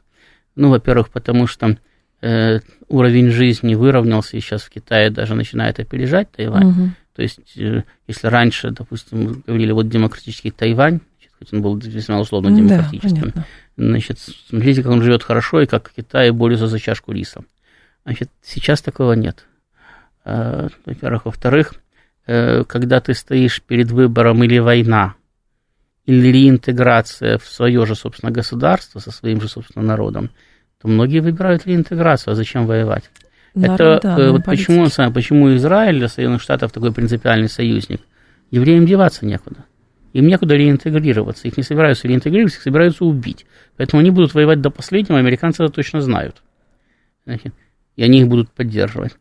[SPEAKER 2] Ну, во-первых, потому что э, уровень жизни выровнялся, и сейчас в Китае даже начинает опережать Тайвань. Угу. То есть, э, если раньше, допустим, говорили, вот демократический Тайвань, хоть он был весьма условно демократическим, да, Значит, смотрите, как он живет хорошо и как в Китае борется за чашку риса. Значит, сейчас такого нет. А, во-первых. Во-вторых, э, когда ты стоишь перед выбором или война, или реинтеграция в свое же, собственно, государство со своим же, собственно, народом, то многие выбирают реинтеграцию, а зачем воевать? Народ, Это да, э, вот почему, почему Израиль для Соединенных Штатов такой принципиальный союзник. Евреям деваться некуда. Им некуда реинтегрироваться. Их не собираются реинтегрировать, их собираются убить. Поэтому они будут воевать до последнего, американцы это точно знают. И они их будут поддерживать.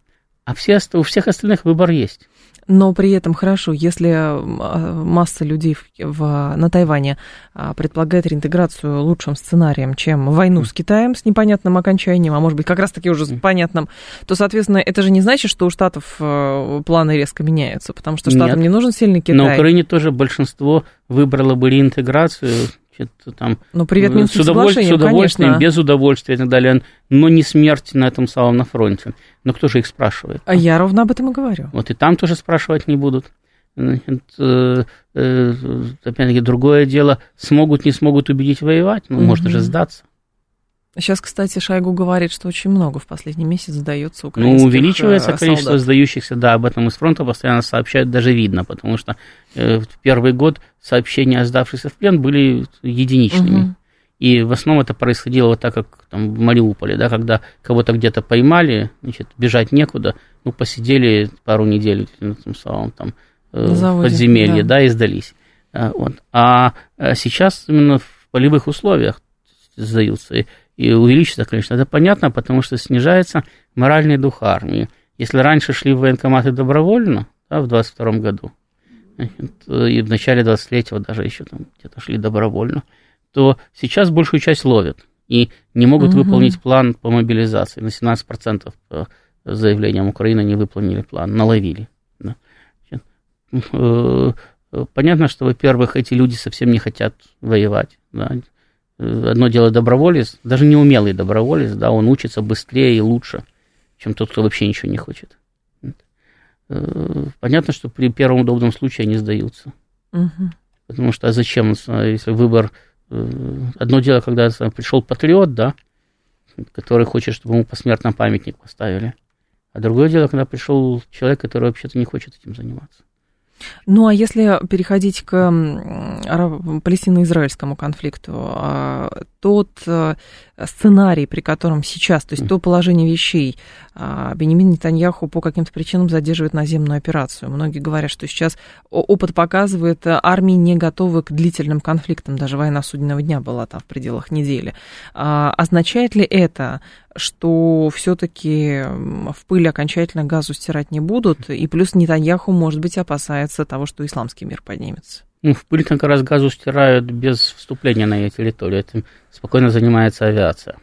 [SPEAKER 2] А все, у всех остальных выбор есть.
[SPEAKER 1] Но при этом хорошо, если а, масса людей в, в, на Тайване а, предполагает реинтеграцию лучшим сценарием, чем войну с Китаем с непонятным окончанием, а может быть как раз-таки уже с понятным, то, соответственно, это же не значит, что у Штатов э, планы резко меняются, потому что Штатам Нет. не нужен сильный Китай.
[SPEAKER 2] На Украине тоже большинство выбрало бы реинтеграцию там,
[SPEAKER 1] ну, привет, э,
[SPEAKER 2] с, удовольствием, с удовольствием, конечно. без удовольствия и так далее, но не смерть на этом самом на фронте. Но кто же их спрашивает?
[SPEAKER 1] А я ровно об этом и говорю.
[SPEAKER 2] Вот и там тоже спрашивать не будут. Значит, э, э, опять-таки, другое дело, смогут, не смогут убедить воевать, ну, угу. можно же сдаться.
[SPEAKER 1] Сейчас, кстати, Шойгу говорит, что очень много в последний месяц сдается украинских
[SPEAKER 2] Ну, увеличивается солдат. количество сдающихся, да, об этом из фронта постоянно сообщают, даже видно, потому что э, в первый год сообщения о сдавшихся в плен были единичными. Угу. И в основном это происходило вот так, как там в Мариуполе, да, когда кого-то где-то поймали, значит, бежать некуда, ну, посидели пару недель на том самом там э, в подземелье, да. да, и сдались. А, вот. а сейчас именно в полевых условиях сдаются и увеличится, конечно, это понятно, потому что снижается моральный дух армии. Если раньше шли в военкоматы добровольно, да, в 22 году, и в начале 23-го даже еще там где-то шли добровольно, то сейчас большую часть ловят и не могут угу. выполнить план по мобилизации. На 17% по заявлениям Украины не выполнили план, наловили. Да. Э, понятно, что, во-первых, эти люди совсем не хотят воевать. Да. Э, одно дело доброволец, даже неумелый доброволец, да, он учится быстрее и лучше, чем тот, кто вообще ничего не хочет. Э, понятно, что при первом удобном случае они сдаются. Угу. Потому что а зачем, если выбор... Э, одно дело, когда пришел патриот, да, который хочет, чтобы ему посмертно памятник поставили. А другое дело, когда пришел человек, который вообще-то не хочет этим заниматься.
[SPEAKER 1] Ну, а если переходить к палестино-израильскому конфликту, а, тот э, сценарий, при котором сейчас, то есть то положение вещей, а, Бенемин Нетаньяху по каким-то причинам задерживает наземную операцию. Многие говорят, что сейчас опыт показывает, э, армии не готовы к длительным конфликтам, даже война судебного дня была там в пределах недели. А, означает ли это, что все-таки в пыль окончательно газу стирать не будут, и плюс Нетаньяху, может быть, опасается того, что исламский мир поднимется?
[SPEAKER 2] Ну, в пыль как раз газу стирают без вступления на ее территорию. Этим спокойно занимается авиация.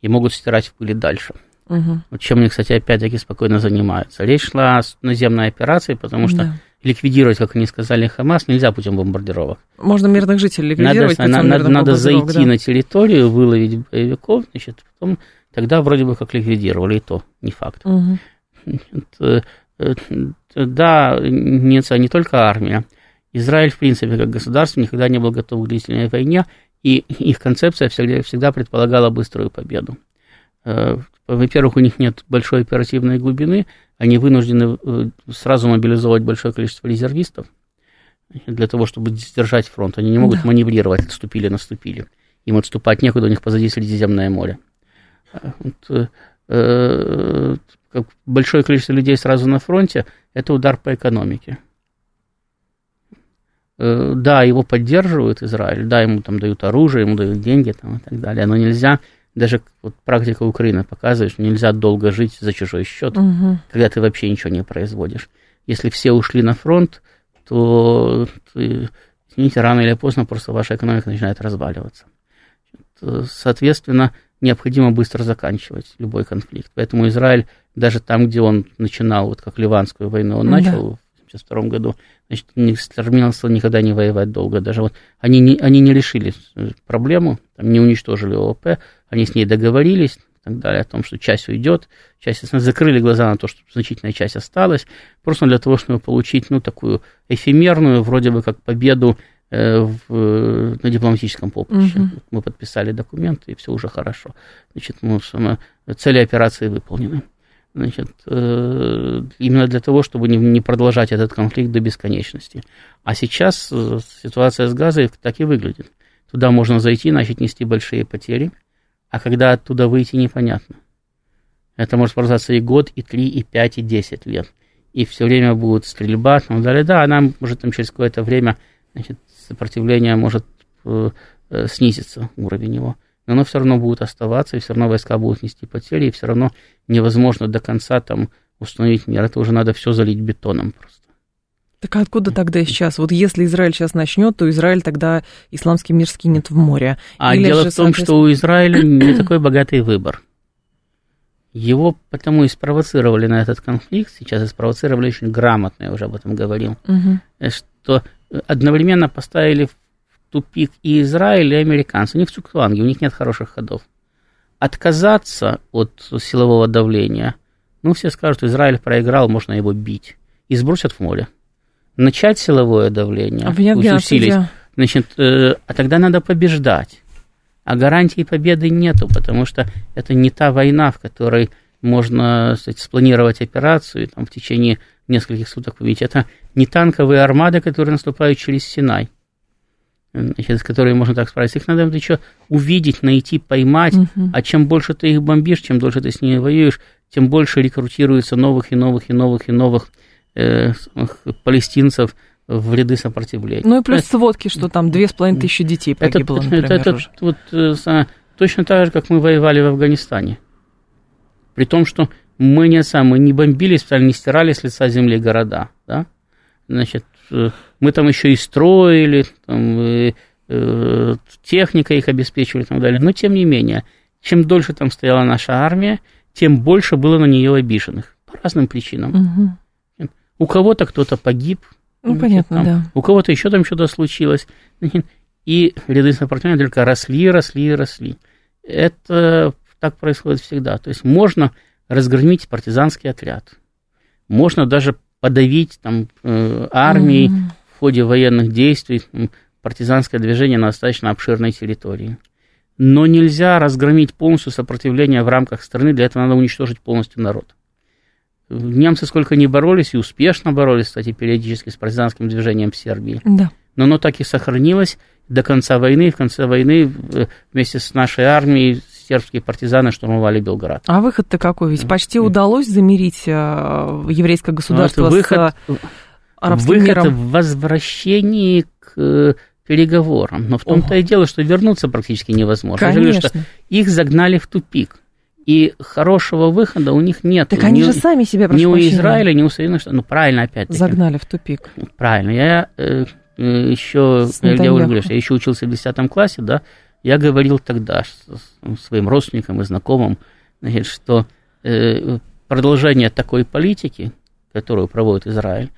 [SPEAKER 2] И могут стирать в пыли дальше. Угу. Вот чем они, кстати, опять-таки спокойно занимаются. Речь шла о наземной операции, потому что да. ликвидировать, как они сказали, Хамас нельзя путем бомбардировок.
[SPEAKER 1] Можно мирных жителей ликвидировать.
[SPEAKER 2] Надо, надо, надо зайти да. на территорию, выловить боевиков, значит, потом тогда вроде бы как ликвидировали, и то не факт. Угу. Да, не, не только армия. Израиль, в принципе, как государство, никогда не был готов к длительной войне, И их концепция всегда, всегда предполагала быструю победу. Э, во-первых, у них нет большой оперативной глубины, они вынуждены сразу мобилизовать большое количество резервистов для того, чтобы сдержать фронт. Они не могут да. маневрировать, отступили, наступили. Им отступать некуда, у них позади Средиземное море. Вот, э, большое количество людей сразу на фронте – это удар по экономике. Э, да, его поддерживают Израиль, да, ему там дают оружие, ему дают деньги там, и так далее, но нельзя, даже вот практика Украины показывает, что нельзя долго жить за чужой счет, угу. когда ты вообще ничего не производишь. Если все ушли на фронт, то, извините, рано или поздно просто ваша экономика начинает разваливаться. Соответственно, необходимо быстро заканчивать любой конфликт. Поэтому Израиль, даже там, где он начинал, вот как Ливанскую войну, он да. начал 1972 году, значит, не стремился никогда не воевать долго. Даже вот они не, они не решили проблему, там, не уничтожили ООП, они с ней договорились и так далее, о том, что часть уйдет, часть, закрыли глаза на то, что значительная часть осталась, просто для того, чтобы получить, ну, такую эфемерную, вроде бы как победу э, в, на дипломатическом поприще. Угу. Мы подписали документы, и все уже хорошо. Значит, мы, цели операции выполнены значит, э, именно для того, чтобы не, продолжать этот конфликт до бесконечности. А сейчас э, ситуация с Газой так и выглядит. Туда можно зайти, начать нести большие потери, а когда оттуда выйти, непонятно. Это может продолжаться и год, и три, и пять, и десять лет. И все время будет стрельба, там далее. Да, она может там через какое-то время, значит, сопротивление может э, снизиться, уровень его но оно все равно будет оставаться, и все равно войска будут нести потери, и все равно невозможно до конца там установить мир. Это уже надо все залить бетоном просто.
[SPEAKER 1] Так а откуда тогда сейчас? Вот если Израиль сейчас начнет, то Израиль тогда исламский мир скинет в море.
[SPEAKER 2] А Или дело же, в том, что у Израиля не такой богатый выбор. Его потому и спровоцировали на этот конфликт, сейчас и спровоцировали очень грамотно, я уже об этом говорил, угу. Что одновременно поставили в тупик и Израиль, и американцы. У них цукванги, у них нет хороших ходов. Отказаться от силового давления, ну, все скажут, Израиль проиграл, можно его бить. И сбросят в море. Начать силовое давление,
[SPEAKER 1] а усилить,
[SPEAKER 2] значит, э, а тогда надо побеждать. А гарантии победы нету, потому что это не та война, в которой можно сказать, спланировать операцию там, в течение нескольких суток победить. Это не танковые армады, которые наступают через Синай значит, с которыми можно так справиться. Их надо еще увидеть, найти, поймать. Угу. А чем больше ты их бомбишь, чем дольше ты с ними воюешь, тем больше рекрутируется новых и новых и новых и новых э, палестинцев в ряды сопротивления.
[SPEAKER 1] Ну и плюс это, сводки, что там две с половиной тысячи детей погибло, это, например, это, это
[SPEAKER 2] вот, э, точно так же, как мы воевали в Афганистане. При том, что мы не, мы не бомбили, специально не стирали с лица земли города. Да? Значит, Э, мы там еще и строили, там, и, э, техника их обеспечивали и так далее. Но тем не менее, чем дольше там стояла наша армия, тем больше было на нее обиженных по разным причинам. Угу. У кого-то кто-то погиб,
[SPEAKER 1] ну, понятно,
[SPEAKER 2] там,
[SPEAKER 1] да.
[SPEAKER 2] У кого-то еще там что-то случилось. И ряды сопротивления только росли, росли, росли. Это так происходит всегда. То есть можно разгромить партизанский отряд. Можно даже подавить там, э, армии mm-hmm. в ходе военных действий, партизанское движение на достаточно обширной территории. Но нельзя разгромить полностью сопротивление в рамках страны, для этого надо уничтожить полностью народ. Немцы сколько не боролись, и успешно боролись, кстати, периодически с партизанским движением в Сербии.
[SPEAKER 1] Да.
[SPEAKER 2] Но оно так и сохранилось до конца войны. В конце войны э, вместе с нашей армией сербские партизаны штурмовали Белград.
[SPEAKER 1] А выход-то какой? Ведь почти удалось замирить э, еврейское ну, государство
[SPEAKER 2] ну, выход,
[SPEAKER 1] с арабским
[SPEAKER 2] выход
[SPEAKER 1] миром.
[SPEAKER 2] в возвращении к э, переговорам. Но в том-то и дело, что вернуться практически невозможно.
[SPEAKER 1] Конечно. Я говорю, что
[SPEAKER 2] их загнали в тупик. И хорошего выхода у них нет.
[SPEAKER 1] Так они ни, же сами себя,
[SPEAKER 2] Ни у Израиля, ни у Соединенных Штатов. Ну, правильно, опять-таки.
[SPEAKER 1] Загнали в тупик.
[SPEAKER 2] Правильно. Я э, э еще, я уже говорю, я еще учился в 10 классе, да, я говорил тогда своим родственникам и знакомым, значит, что э, продолжение такой политики, которую проводит Израиль,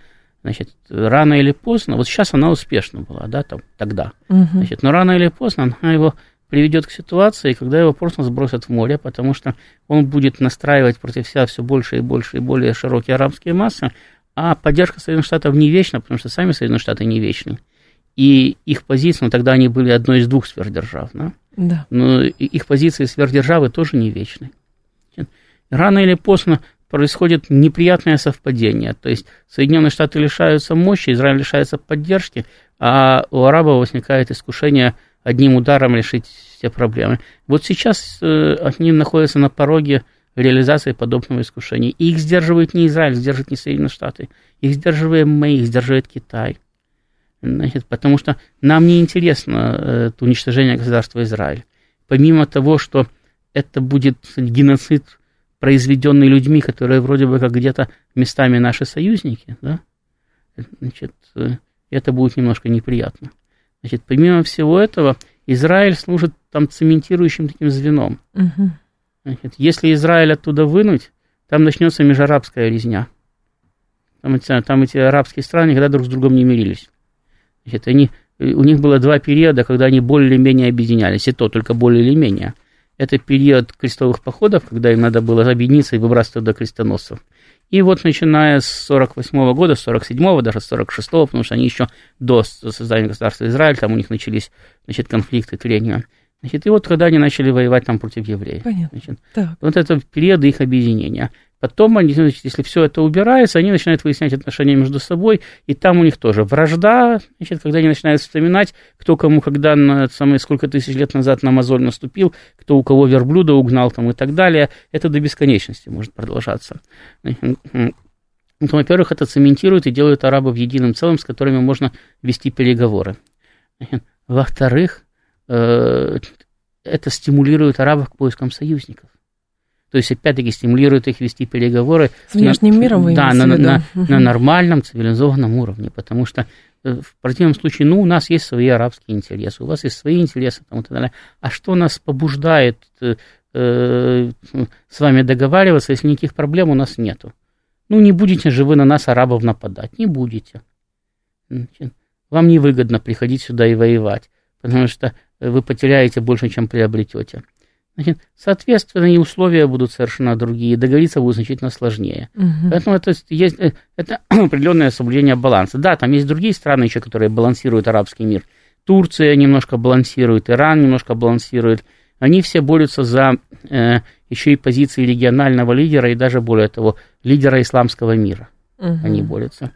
[SPEAKER 2] значит, рано или поздно, вот сейчас она успешна была, да, там, тогда, угу. значит, но рано или поздно она его приведет к ситуации, когда его просто сбросят в море, потому что он будет настраивать против себя все больше и больше и более широкие арабские массы, а поддержка Соединенных Штатов не вечна, потому что сами Соединенные Штаты не вечны. И их позиции, ну, тогда они были одной из двух сверхдержав, да?
[SPEAKER 1] Да.
[SPEAKER 2] Но их позиции сверхдержавы тоже не вечны. Рано или поздно происходит неприятное совпадение. То есть Соединенные Штаты лишаются мощи, Израиль лишается поддержки, а у арабов возникает искушение одним ударом решить все проблемы. Вот сейчас э, они находятся на пороге реализации подобного искушения. И их сдерживает не Израиль, сдерживает не Соединенные Штаты. Их сдерживаем мы, их сдерживает Китай. Значит, потому что нам не интересно э, уничтожение государства Израиль. Помимо того, что это будет геноцид, произведенный людьми, которые вроде бы как где-то местами наши союзники, да, значит, э, это будет немножко неприятно. Значит, помимо всего этого, Израиль служит там цементирующим таким звеном.
[SPEAKER 1] Угу.
[SPEAKER 2] Значит, если Израиль оттуда вынуть, там начнется межарабская резня. Там эти, там эти арабские страны никогда друг с другом не мирились. Значит, они, у них было два периода, когда они более или менее объединялись, и то только более или менее. Это период крестовых походов, когда им надо было объединиться и выбрасывать до крестоносцев. И вот начиная с 48 года, с 47 даже с 46 потому что они еще до создания государства Израиль, там у них начались значит, конфликты, трения. Значит, и вот когда они начали воевать там против евреев.
[SPEAKER 1] Понятно.
[SPEAKER 2] Значит,
[SPEAKER 1] так.
[SPEAKER 2] Вот это период их объединения. Потом, они, значит, если все это убирается, они начинают выяснять отношения между собой, и там у них тоже вражда, значит, когда они начинают вспоминать, кто кому когда, на, самые, сколько тысяч лет назад на мозоль наступил, кто у кого верблюда угнал там и так далее, это до бесконечности может продолжаться. Ну, во-первых, это цементирует и делает арабов единым целым, с которыми можно вести переговоры. Во-вторых, это стимулирует арабов к поискам союзников. То есть, опять-таки, стимулирует их вести переговоры.
[SPEAKER 1] С внешним на, миром вы
[SPEAKER 2] Да, на, на, на нормальном цивилизованном уровне, потому что э, в противном случае, ну, у нас есть свои арабские интересы, у вас есть свои интересы, там, и так далее. А что нас побуждает э, э, с вами договариваться, если никаких проблем у нас нету? Ну, не будете же вы на нас, арабов, нападать, не будете. Вам невыгодно приходить сюда и воевать, потому что вы потеряете больше, чем приобретете. Значит, соответственно, и условия будут совершенно другие, договориться будет значительно сложнее.
[SPEAKER 1] Угу.
[SPEAKER 2] Поэтому это, есть, э, это определенное соблюдение баланса. Да, там есть другие страны еще, которые балансируют арабский мир. Турция немножко балансирует, Иран немножко балансирует. Они все борются за э, еще и позиции регионального лидера и даже более того, лидера исламского мира.
[SPEAKER 1] Угу.
[SPEAKER 2] Они борются.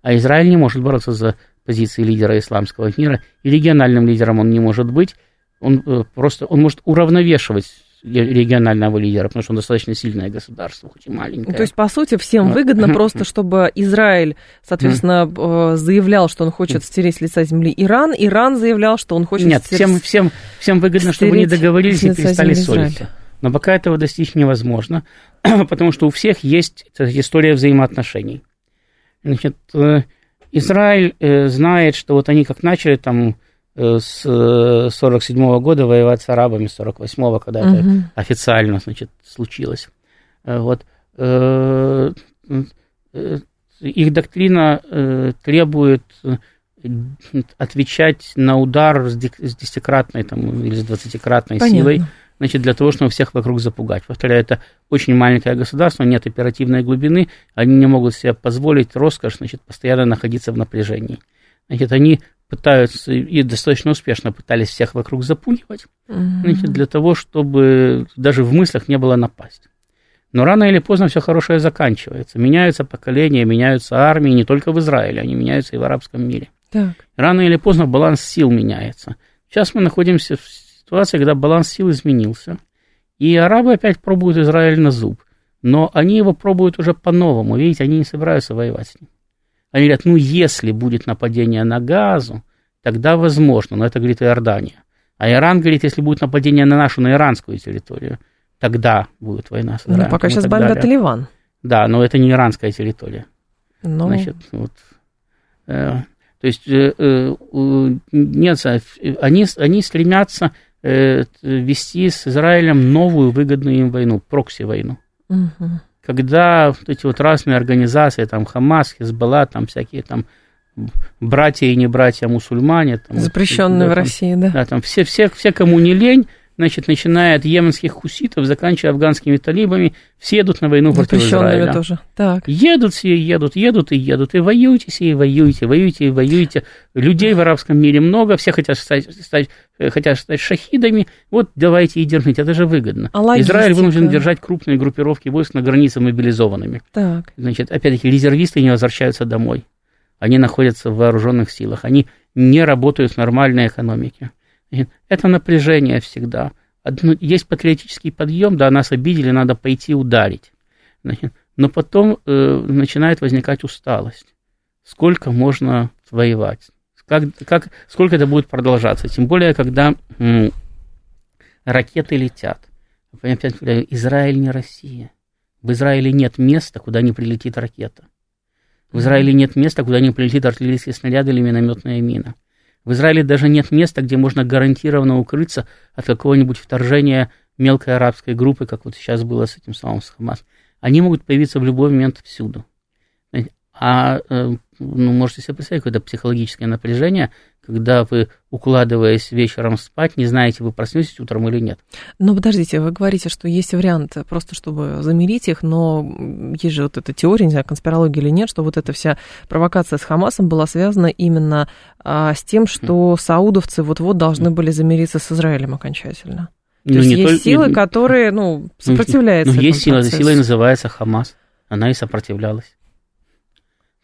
[SPEAKER 2] А Израиль не может бороться за позиции лидера исламского мира, и региональным лидером он не может быть, он э, просто, он может уравновешивать регионального лидера, потому что он достаточно сильное государство, хоть и маленькое.
[SPEAKER 1] То есть, по сути, всем выгодно просто, чтобы Израиль, соответственно, э, заявлял, что он хочет стереть с лица земли Иран, Иран заявлял, что он хочет
[SPEAKER 2] Нет, всем, всем, всем выгодно, чтобы они договорились и перестали ссориться. Но пока этого достичь невозможно, потому что у всех есть история взаимоотношений. Значит, э, Израиль э, знает, что вот они как начали там э, с 47 -го года воевать с арабами, с 48-го, когда угу. это официально, значит, случилось. Э, вот. Э, э, их доктрина э, требует отвечать на удар с десятикратной там, или с двадцатикратной силой значит, для того, чтобы всех вокруг запугать. Повторяю, это очень маленькое государство, нет оперативной глубины, они не могут себе позволить роскошь, значит, постоянно находиться в напряжении. Значит, они пытаются и достаточно успешно пытались всех вокруг запугивать, mm-hmm. значит, для того, чтобы даже в мыслях не было напасть. Но рано или поздно все хорошее заканчивается. Меняются поколения, меняются армии не только в Израиле, они меняются и в арабском мире.
[SPEAKER 1] Так.
[SPEAKER 2] Рано или поздно баланс сил меняется. Сейчас мы находимся в ситуация, когда баланс сил изменился, и арабы опять пробуют Израиль на зуб. Но они его пробуют уже по-новому. Видите, они не собираются воевать с ним. Они говорят, ну, если будет нападение на Газу, тогда возможно. Но это говорит Иордания. А Иран говорит, если будет нападение на нашу, на иранскую территорию, тогда будет война с Израилем.
[SPEAKER 1] Ну, пока сейчас бомбят Ливан.
[SPEAKER 2] Да, но это не иранская территория.
[SPEAKER 1] Ну...
[SPEAKER 2] Значит, вот, э, то есть э, э, нет, они, они стремятся вести с Израилем новую выгодную им войну, прокси-войну.
[SPEAKER 1] Угу.
[SPEAKER 2] Когда вот эти вот разные организации, там Хамас, Хизбалла, там всякие там братья и не братья мусульмане. Там,
[SPEAKER 1] Запрещенные
[SPEAKER 2] вот,
[SPEAKER 1] в России, да.
[SPEAKER 2] Да, там все, все, все, кому не лень, значит, начиная от йеменских хуситов, заканчивая афганскими талибами, все едут на войну против Израиля.
[SPEAKER 1] тоже. Так.
[SPEAKER 2] Едут все, едут, едут и едут, и воюйте все, и воюйте, воюйте, и воюйте. Людей в арабском мире много, все хотят стать, стать, э, хотят стать шахидами, вот давайте и держите, это же выгодно.
[SPEAKER 1] А
[SPEAKER 2] Израиль вынужден держать крупные группировки войск на границе мобилизованными.
[SPEAKER 1] Так.
[SPEAKER 2] Значит, опять-таки, резервисты не возвращаются домой. Они находятся в вооруженных силах, они не работают в нормальной экономике. Это напряжение всегда. Есть патриотический подъем, да, нас обидели, надо пойти ударить. Но потом э, начинает возникать усталость. Сколько можно воевать? Как, как, сколько это будет продолжаться? Тем более, когда м, ракеты летят. Израиль не Россия. В Израиле нет места, куда не прилетит ракета. В Израиле нет места, куда не прилетит артиллерийский снаряд или минометная мина. В Израиле даже нет места, где можно гарантированно укрыться от какого-нибудь вторжения мелкой арабской группы, как вот сейчас было с этим самым с Хамас. Они могут появиться в любой момент всюду. А э, ну, можете себе представить, какое-то психологическое напряжение, когда вы, укладываясь вечером спать, не знаете, вы проснетесь утром или нет.
[SPEAKER 1] Но подождите, вы говорите, что есть вариант просто, чтобы замерить их, но есть же вот эта теория, не знаю, конспирология или нет, что вот эта вся провокация с Хамасом была связана именно а, с тем, что саудовцы вот-вот должны были замириться с Израилем окончательно. То ну, есть есть только, силы, которые, ну, сопротивляются.
[SPEAKER 2] Ну, есть сила, эта сила называется Хамас. Она и сопротивлялась.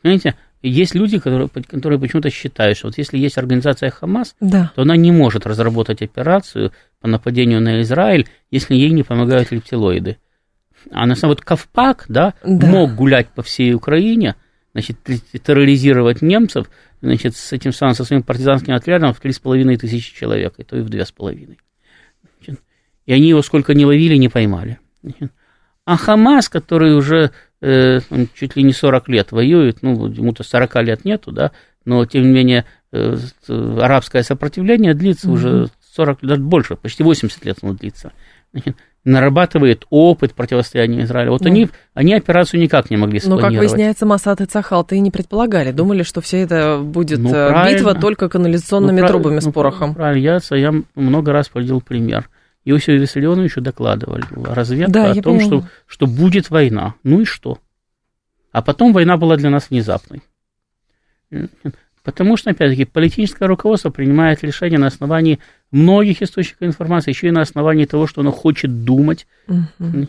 [SPEAKER 2] Понимаете, есть люди, которые, которые почему-то считают, что вот если есть организация Хамас,
[SPEAKER 1] да.
[SPEAKER 2] то она не может разработать операцию по нападению на Израиль, если ей не помогают рептилоиды. А на самом деле вот Ковпак, да, да, мог гулять по всей Украине, значит, терроризировать немцев, значит, с этим самым, со своим партизанским отрядом в 3,5 тысячи человек, и то и в 2,5. И они его сколько не ловили, не поймали. А Хамас, который уже э, чуть ли не 40 лет воюет, ну, ему-то 40 лет нету, да, но, тем не менее, э, арабское сопротивление длится mm-hmm. уже 40, даже больше, почти 80 лет оно длится. нарабатывает опыт противостояния Израиля. Вот ну, они, они операцию никак не могли спланировать.
[SPEAKER 1] Но, как выясняется, Масад и Цахал-то и не предполагали. Думали, что все это будет ну, э, битва только канализационными ну, трубами ну, с порохом.
[SPEAKER 2] Правильно, я, я много раз приводил пример. Иосифу Виссарионовичу докладывали разведка
[SPEAKER 1] да,
[SPEAKER 2] о том, что, что будет война. Ну и что? А потом война была для нас внезапной. Потому что, опять-таки, политическое руководство принимает решения на основании многих источников информации, еще и на основании того, что оно хочет думать.
[SPEAKER 1] Угу.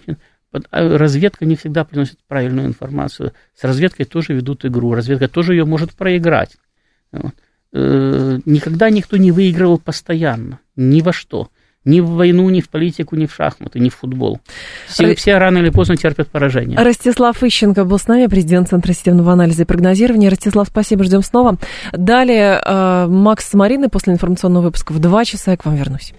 [SPEAKER 2] Разведка не всегда приносит правильную информацию. С разведкой тоже ведут игру. Разведка тоже ее может проиграть. Вот. Э, никогда никто не выигрывал постоянно. Ни во что ни в войну, ни в политику, ни в шахматы, ни в футбол. Все, Р... все рано или поздно терпят поражение.
[SPEAKER 1] Ростислав Ищенко был с нами, президент Центра системного анализа и прогнозирования. Ростислав, спасибо, ждем снова. Далее э, Макс с Мариной после информационного выпуска в 2 часа я к вам вернусь.